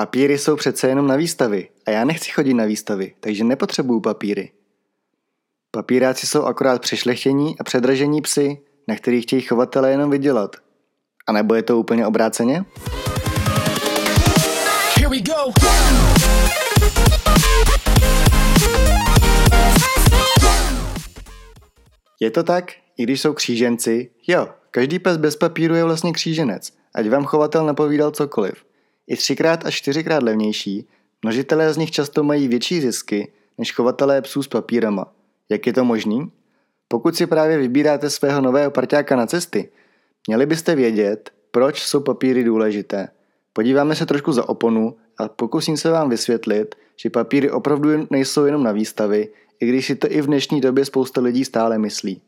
Papíry jsou přece jenom na výstavy a já nechci chodit na výstavy, takže nepotřebuju papíry. Papíráci jsou akorát přešlechtění a předražení psy, na kterých chtějí chovatele jenom vydělat. A nebo je to úplně obráceně? Here we go. Je to tak, i když jsou kříženci, jo, každý pes bez papíru je vlastně kříženec, ať vám chovatel napovídal cokoliv. I třikrát až čtyřikrát levnější, množitelé z nich často mají větší zisky než chovatelé psů s papírama. Jak je to možný? Pokud si právě vybíráte svého nového parťáka na cesty, měli byste vědět, proč jsou papíry důležité. Podíváme se trošku za oponu a pokusím se vám vysvětlit, že papíry opravdu nejsou jenom na výstavy, i když si to i v dnešní době spousta lidí stále myslí.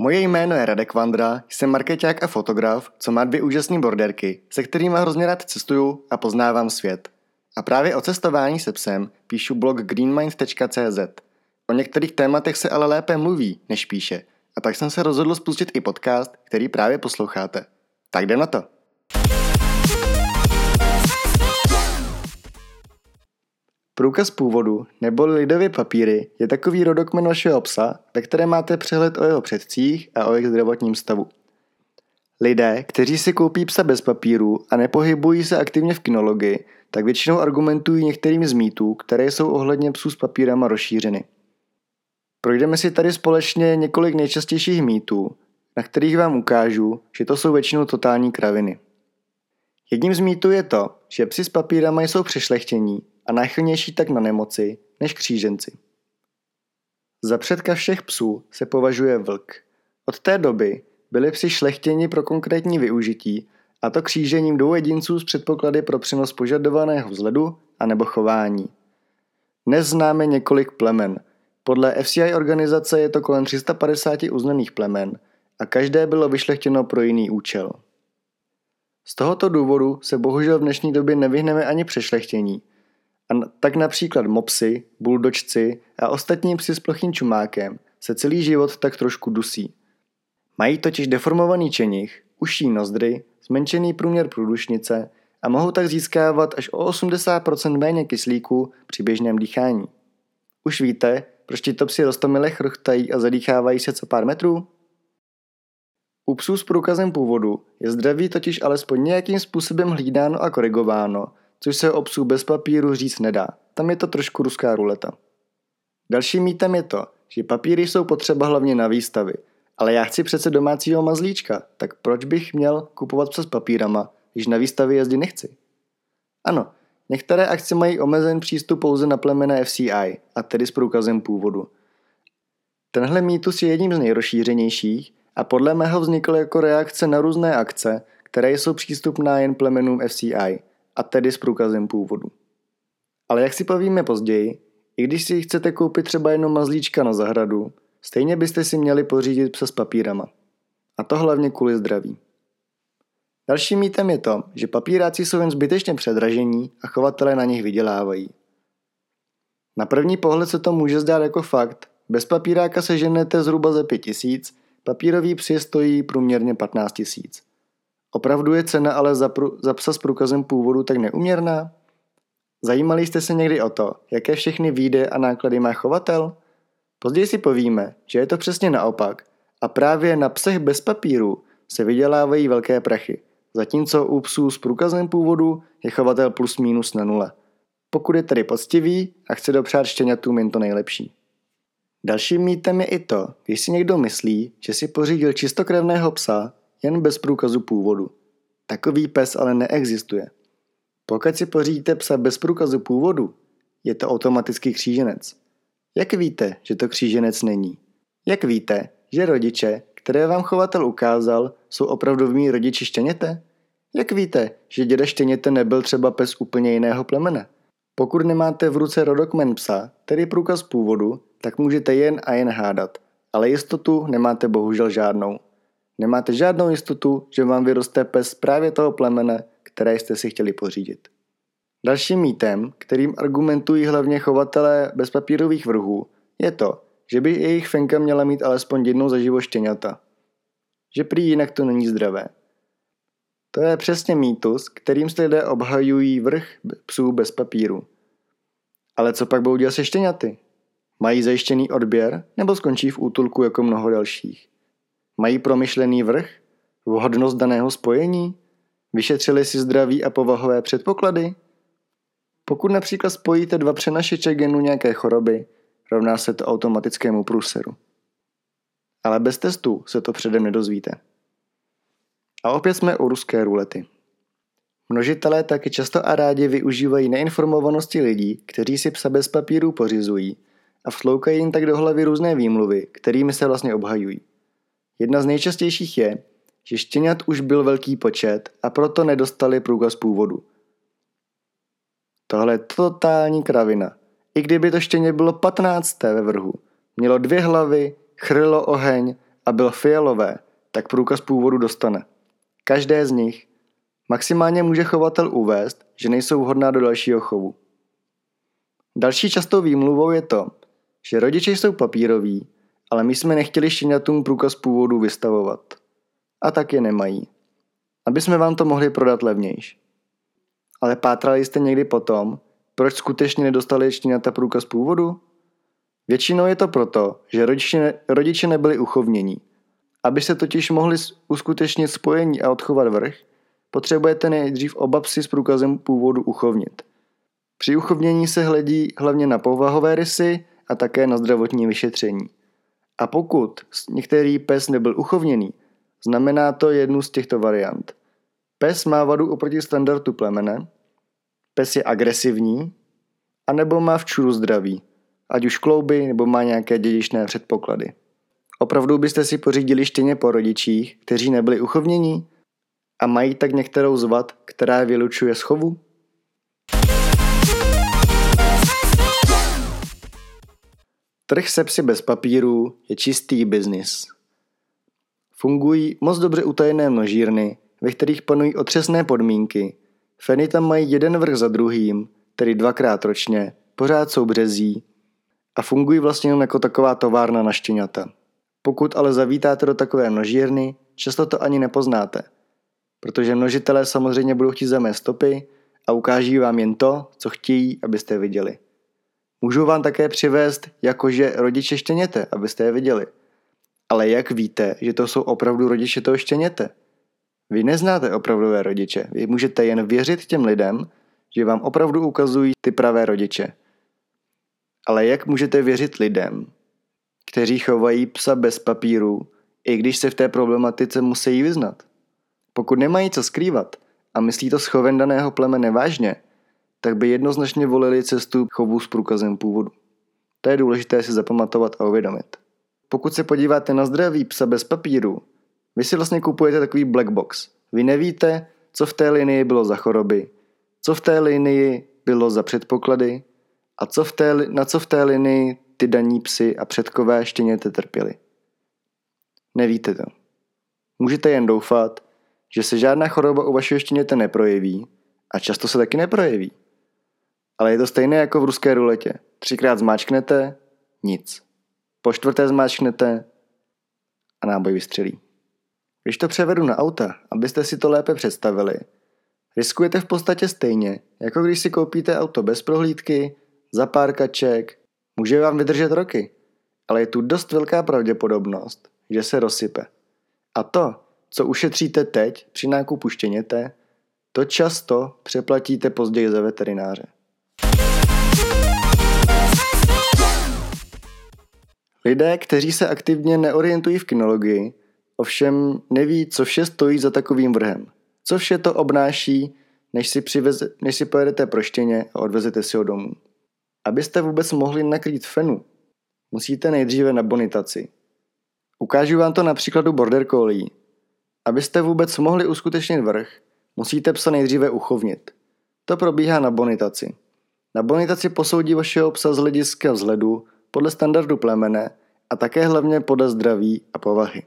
Moje jméno je Radek Vandra, jsem marketák a fotograf, co má dvě úžasné borderky, se kterými hrozně rád cestuju a poznávám svět. A právě o cestování se psem píšu blog greenmind.cz. O některých tématech se ale lépe mluví, než píše, a tak jsem se rozhodl spustit i podcast, který právě posloucháte. Tak jdem na to! Průkaz původu nebo lidově papíry je takový rodokmen vašeho psa, ve kterém máte přehled o jeho předcích a o jejich zdravotním stavu. Lidé, kteří si koupí psa bez papíru a nepohybují se aktivně v kinologii, tak většinou argumentují některými z mýtů, které jsou ohledně psů s papírama rozšířeny. Projdeme si tady společně několik nejčastějších mýtů, na kterých vám ukážu, že to jsou většinou totální kraviny. Jedním z mýtů je to, že psi s papírama jsou přešlechtění a náchylnější tak na nemoci než kříženci. Za předka všech psů se považuje vlk. Od té doby byli psi šlechtěni pro konkrétní využití, a to křížením dvou jedinců z předpoklady pro přenos požadovaného vzhledu a nebo chování. Dnes známe několik plemen. Podle FCI organizace je to kolem 350 uznaných plemen a každé bylo vyšlechtěno pro jiný účel. Z tohoto důvodu se bohužel v dnešní době nevyhneme ani přešlechtění – a tak například mopsy, buldočci a ostatní psi s plochým čumákem se celý život tak trošku dusí. Mají totiž deformovaný čenich, uší nozdry, zmenšený průměr průdušnice a mohou tak získávat až o 80% méně kyslíku při běžném dýchání. Už víte, proč to psi rostomile chrchtají a zadýchávají se co pár metrů? U psů s průkazem původu je zdraví totiž alespoň nějakým způsobem hlídáno a korigováno což se o psů bez papíru říct nedá. Tam je to trošku ruská ruleta. Dalším mýtem je to, že papíry jsou potřeba hlavně na výstavy, ale já chci přece domácího mazlíčka, tak proč bych měl kupovat psa s papírama, když na výstavy jezdit nechci? Ano, některé akce mají omezen přístup pouze na plemena FCI, a tedy s průkazem původu. Tenhle mýtus je jedním z nejrozšířenějších a podle mého vznikl jako reakce na různé akce, které jsou přístupná jen plemenům FCI – a tedy s průkazem původu. Ale jak si povíme později, i když si chcete koupit třeba jenom mazlíčka na zahradu, stejně byste si měli pořídit psa s papírama. A to hlavně kvůli zdraví. Dalším mýtem je to, že papíráci jsou jen zbytečně předražení a chovatelé na nich vydělávají. Na první pohled se to může zdát jako fakt. Bez papíráka se ženete zhruba za 5000, papírový psi stojí průměrně 15 tisíc. Opravdu je cena ale za, pru, za psa s průkazem původu tak neuměrná? Zajímali jste se někdy o to, jaké všechny výjde a náklady má chovatel? Později si povíme, že je to přesně naopak a právě na psech bez papíru se vydělávají velké prachy, zatímco u psů s průkazem původu je chovatel plus minus na nule. Pokud je tedy poctivý a chce dopřát štěňatům jen to nejlepší. Dalším mýtem je i to, když si někdo myslí, že si pořídil čistokrevného psa jen bez průkazu původu. Takový pes ale neexistuje. Pokud si pořídíte psa bez průkazu původu, je to automaticky kříženec. Jak víte, že to kříženec není? Jak víte, že rodiče, které vám chovatel ukázal, jsou opravdoví rodiči štěněte? Jak víte, že děda štěněte nebyl třeba pes úplně jiného plemene? Pokud nemáte v ruce rodokmen psa, tedy průkaz původu, tak můžete jen a jen hádat, ale jistotu nemáte bohužel žádnou. Nemáte žádnou jistotu, že vám vyroste pes právě toho plemene, které jste si chtěli pořídit. Dalším mýtem, kterým argumentují hlavně chovatelé bezpapírových vrhů, je to, že by jejich fenka měla mít alespoň jednou za živo štěňata. Že prý jinak to není zdravé. To je přesně mýtus, kterým se lidé obhajují vrch psů bez papíru. Ale co pak budou dělat se štěňaty? Mají zajištěný odběr nebo skončí v útulku jako mnoho dalších? Mají promyšlený vrch? Vhodnost daného spojení? Vyšetřili si zdraví a povahové předpoklady? Pokud například spojíte dva přenašeče genu nějaké choroby, rovná se to automatickému průseru. Ale bez testů se to předem nedozvíte. A opět jsme u ruské rulety. Množitelé taky často a rádi využívají neinformovanosti lidí, kteří si psa bez papíru pořizují a vsloukají jim tak do hlavy různé výmluvy, kterými se vlastně obhajují. Jedna z nejčastějších je, že štěňat už byl velký počet a proto nedostali průkaz původu. Tohle je totální kravina. I kdyby to štěně bylo 15. ve vrhu, mělo dvě hlavy, chrlo oheň a bylo fialové, tak průkaz původu dostane. Každé z nich. Maximálně může chovatel uvést, že nejsou vhodná do dalšího chovu. Další častou výmluvou je to, že rodiče jsou papíroví, ale my jsme nechtěli štěňatům průkaz původu vystavovat. A tak je nemají. Aby jsme vám to mohli prodat levnějš. Ale pátrali jste někdy potom, proč skutečně nedostali štěňata průkaz původu? Většinou je to proto, že rodiče, rodiče nebyli uchovnění. Aby se totiž mohli uskutečnit spojení a odchovat vrch, potřebujete nejdřív oba psy s průkazem původu uchovnit. Při uchovnění se hledí hlavně na povahové rysy a také na zdravotní vyšetření. A pokud některý pes nebyl uchovněný, znamená to jednu z těchto variant. Pes má vadu oproti standardu plemene, pes je agresivní, anebo má včuru zdraví, ať už klouby nebo má nějaké dědičné předpoklady. Opravdu byste si pořídili štěně po rodičích, kteří nebyli uchovnění a mají tak některou z vad, která je vylučuje z chovu? Trh se psy bez papíru je čistý biznis. Fungují moc dobře utajené množírny, ve kterých panují otřesné podmínky. Feny tam mají jeden vrch za druhým, tedy dvakrát ročně, pořád jsou březí a fungují vlastně jen jako taková továrna na štěňata. Pokud ale zavítáte do takové množírny, často to ani nepoznáte, protože množitelé samozřejmě budou chtít zamé stopy a ukáží vám jen to, co chtějí, abyste viděli. Můžu vám také přivést jakože rodiče štěněte, abyste je viděli. Ale jak víte, že to jsou opravdu rodiče toho štěněte? Vy neznáte opravdové rodiče. Vy můžete jen věřit těm lidem, že vám opravdu ukazují ty pravé rodiče. Ale jak můžete věřit lidem, kteří chovají psa bez papíru, i když se v té problematice musí vyznat? Pokud nemají co skrývat a myslí to schoven daného plemene vážně, tak by jednoznačně volili cestu chovu s průkazem původu. To je důležité si zapamatovat a uvědomit. Pokud se podíváte na zdraví psa bez papíru, vy si vlastně kupujete takový black box. Vy nevíte, co v té linii bylo za choroby, co v té linii bylo za předpoklady a co v té, na co v té linii ty daní psy a předkové štěněte trpěli. Nevíte to. Můžete jen doufat, že se žádná choroba u vašeho štěněte neprojeví a často se taky neprojeví. Ale je to stejné jako v ruské ruletě. Třikrát zmáčknete, nic. Po čtvrté zmáčknete a náboj vystřelí. Když to převedu na auta, abyste si to lépe představili, riskujete v podstatě stejně, jako když si koupíte auto bez prohlídky, za pár kaček, může vám vydržet roky, ale je tu dost velká pravděpodobnost, že se rozsype. A to, co ušetříte teď při nákupu štěněte, to často přeplatíte později za veterináře. Lidé, kteří se aktivně neorientují v kinologii, ovšem neví, co vše stojí za takovým vrhem. Co vše to obnáší, než si, přiveze, než si pojedete pro štěně a odvezete si ho domů. Abyste vůbec mohli nakrýt fenu, musíte nejdříve na bonitaci. Ukážu vám to na příkladu Border Collie. Abyste vůbec mohli uskutečnit vrch, musíte psa nejdříve uchovnit. To probíhá na bonitaci. Na bonitaci posoudí vašeho psa z hlediska vzhledu podle standardu plemene a také hlavně podle zdraví a povahy.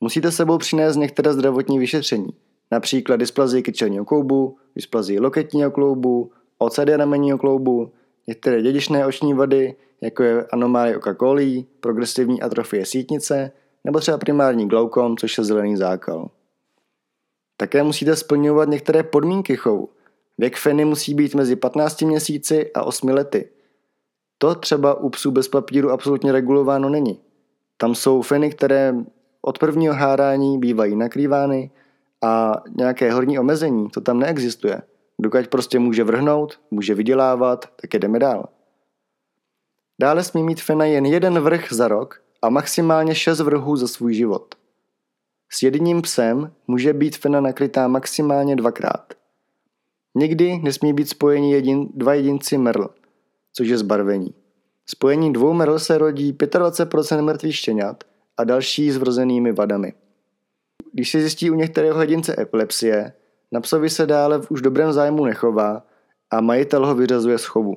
Musíte sebou přinést některé zdravotní vyšetření, například dysplazii kyčelního kloubu, dysplazii loketního kloubu, OCD ramenního kloubu, některé dědičné oční vady, jako je anomálie oka kolí, progresivní atrofie sítnice nebo třeba primární glaukom, což je zelený zákal. Také musíte splňovat některé podmínky chovu. Věk feny musí být mezi 15 měsíci a 8 lety. To třeba u psů bez papíru absolutně regulováno není. Tam jsou feny, které od prvního hárání bývají nakrývány a nějaké horní omezení, to tam neexistuje. Dokud prostě může vrhnout, může vydělávat, tak jdeme dál. Dále smí mít fena jen jeden vrch za rok a maximálně šest vrhů za svůj život. S jedním psem může být fena nakrytá maximálně dvakrát. Nikdy nesmí být spojení jedin, dva jedinci merl, což je zbarvení. Spojení dvou merl se rodí 25% mrtvých štěňat a další s vrozenými vadami. Když se zjistí u některého jedince epilepsie, na psovi se dále v už dobrém zájmu nechová a majitel ho vyřazuje z chovu.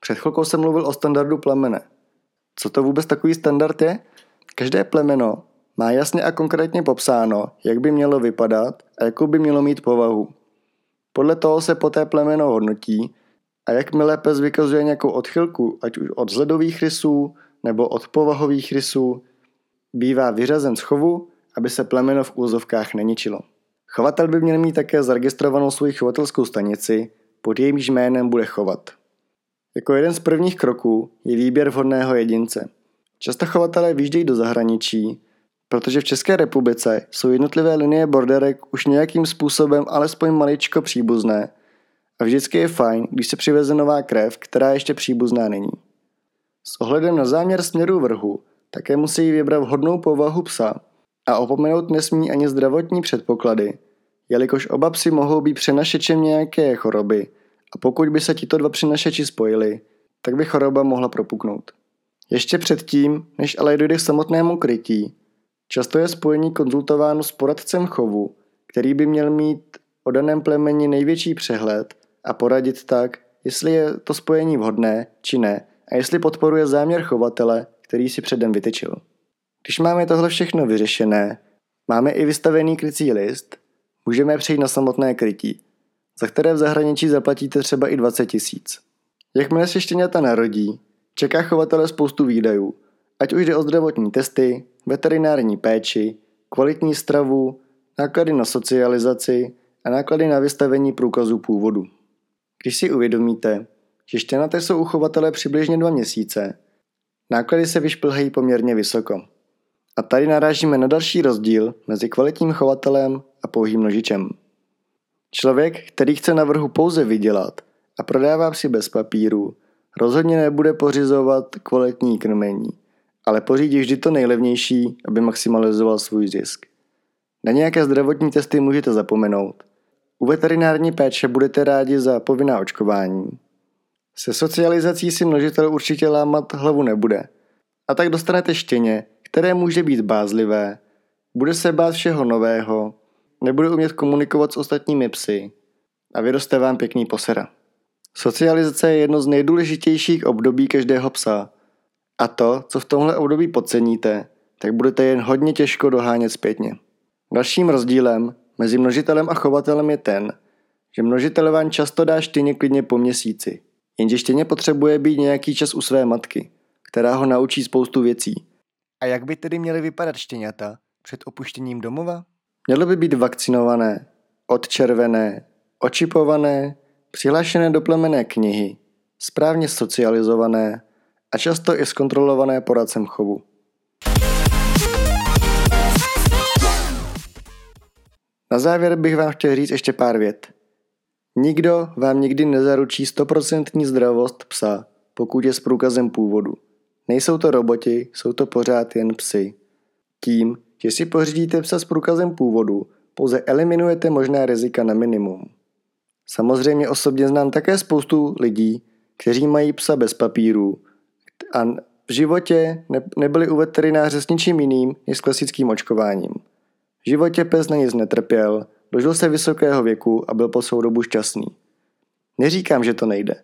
Před chvilkou jsem mluvil o standardu plemene. Co to vůbec takový standard je? Každé plemeno má jasně a konkrétně popsáno, jak by mělo vypadat a jakou by mělo mít povahu. Podle toho se poté plemeno hodnotí a jakmile pes vykazuje nějakou odchylku, ať už od zledových rysů nebo od povahových rysů, bývá vyřazen z chovu, aby se plemeno v úzovkách neničilo. Chovatel by měl mít také zaregistrovanou svoji chovatelskou stanici, pod jejímž jménem bude chovat. Jako jeden z prvních kroků je výběr vhodného jedince. Často chovatelé výjíždějí do zahraničí, protože v České republice jsou jednotlivé linie borderek už nějakým způsobem alespoň maličko příbuzné a vždycky je fajn, když se přiveze nová krev, která ještě příbuzná není. S ohledem na záměr směru vrhu také musí vybrat vhodnou povahu psa a opomenout nesmí ani zdravotní předpoklady, jelikož oba psy mohou být přenašečem nějaké choroby a pokud by se tito dva přenašeči spojili, tak by choroba mohla propuknout. Ještě předtím, než ale dojde k samotnému krytí, často je spojení konzultováno s poradcem chovu, který by měl mít o daném plemeni největší přehled a poradit tak, jestli je to spojení vhodné či ne a jestli podporuje záměr chovatele, který si předem vytyčil. Když máme tohle všechno vyřešené, máme i vystavený krycí list, můžeme přejít na samotné krytí, za které v zahraničí zaplatíte třeba i 20 tisíc. Jakmile se štěňata narodí, čeká chovatele spoustu výdajů, ať už jde o zdravotní testy, veterinární péči, kvalitní stravu, náklady na socializaci a náklady na vystavení průkazu původu. Když si uvědomíte, že štěnaté jsou u chovatele přibližně dva měsíce, náklady se vyšplhají poměrně vysoko. A tady narážíme na další rozdíl mezi kvalitním chovatelem a pouhým nožičem. Člověk, který chce na vrhu pouze vydělat a prodává si bez papíru, rozhodně nebude pořizovat kvalitní krmení, ale pořídí vždy to nejlevnější, aby maximalizoval svůj zisk. Na nějaké zdravotní testy můžete zapomenout. U veterinární péče budete rádi za povinná očkování. Se socializací si množitel určitě lámat hlavu nebude. A tak dostanete štěně, které může být bázlivé, bude se bát všeho nového, nebude umět komunikovat s ostatními psy a vyroste vám pěkný posera. Socializace je jedno z nejdůležitějších období každého psa. A to, co v tomhle období podceníte, tak budete jen hodně těžko dohánět zpětně. Dalším rozdílem mezi množitelem a chovatelem je ten, že množitel vám často dá štěně klidně po měsíci, jenže štěně potřebuje být nějaký čas u své matky, která ho naučí spoustu věcí. A jak by tedy měly vypadat štěňata před opuštěním domova? Měly by být vakcinované, odčervené, očipované, přihlášené do plemené knihy, správně socializované a často i zkontrolované poradcem chovu. Na závěr bych vám chtěl říct ještě pár vět. Nikdo vám nikdy nezaručí 100% zdravost psa, pokud je s průkazem původu. Nejsou to roboti, jsou to pořád jen psy. Tím, že si pořídíte psa s průkazem původu, pouze eliminujete možná rizika na minimum. Samozřejmě osobně znám také spoustu lidí, kteří mají psa bez papíru a v životě ne- nebyli u veterináře s ničím jiným než s klasickým očkováním. V životě pes na nic netrpěl, dožil se vysokého věku a byl po svou dobu šťastný. Neříkám, že to nejde,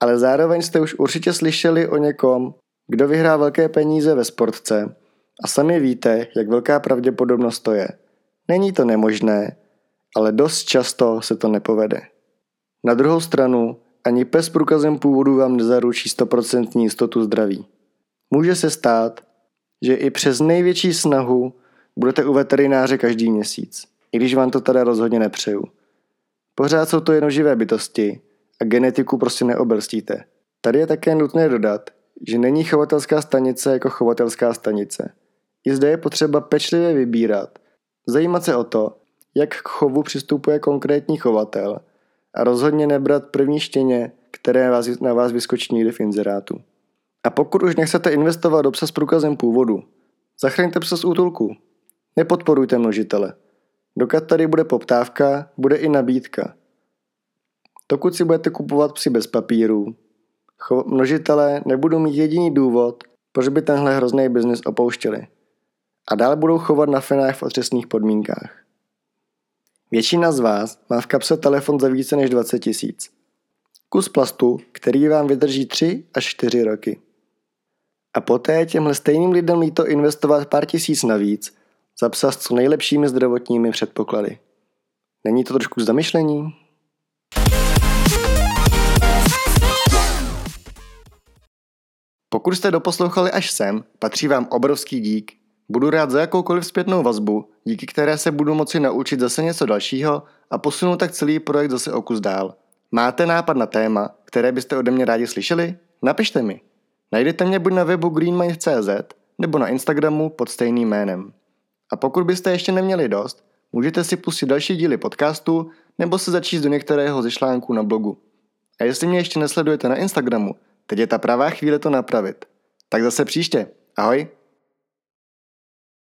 ale zároveň jste už určitě slyšeli o někom, kdo vyhrá velké peníze ve sportce a sami víte, jak velká pravděpodobnost to je. Není to nemožné, ale dost často se to nepovede. Na druhou stranu, ani pes průkazem původu vám nezaručí 100% jistotu zdraví. Může se stát, že i přes největší snahu budete u veterináře každý měsíc. i když vám to teda rozhodně nepřeju. Pořád jsou to jen živé bytosti a genetiku prostě neobrstíte. Tady je také nutné dodat, že není chovatelská stanice jako chovatelská stanice. I zde je potřeba pečlivě vybírat, zajímat se o to, jak k chovu přistupuje konkrétní chovatel a rozhodně nebrat první štěně, které na vás vyskočí někde v inzerátu. A pokud už nechcete investovat do psa s průkazem původu, zachraňte psa z útulku. Nepodporujte množitele. Dokud tady bude poptávka, bude i nabídka. Dokud si budete kupovat psy bez papírů, množitelé nebudou mít jediný důvod, proč by tenhle hrozný biznis opouštěli. A dále budou chovat na fenách v otřesných podmínkách. Většina z vás má v kapse telefon za více než 20 tisíc. Kus plastu, který vám vydrží 3 až 4 roky. A poté těmhle stejným lidem líto investovat pár tisíc navíc za psa s co nejlepšími zdravotními předpoklady. Není to trošku zamyšlení? Pokud jste doposlouchali až sem, patří vám obrovský dík. Budu rád za jakoukoliv zpětnou vazbu, díky které se budu moci naučit zase něco dalšího a posunu tak celý projekt zase o kus dál. Máte nápad na téma, které byste ode mě rádi slyšeli? Napište mi. Najdete mě buď na webu greenmind.cz nebo na Instagramu pod stejným jménem. A pokud byste ještě neměli dost, můžete si pustit další díly podcastu nebo se začíst do některého ze článků na blogu. A jestli mě ještě nesledujete na Instagramu, teď je ta pravá chvíle to napravit. Tak zase příště. Ahoj!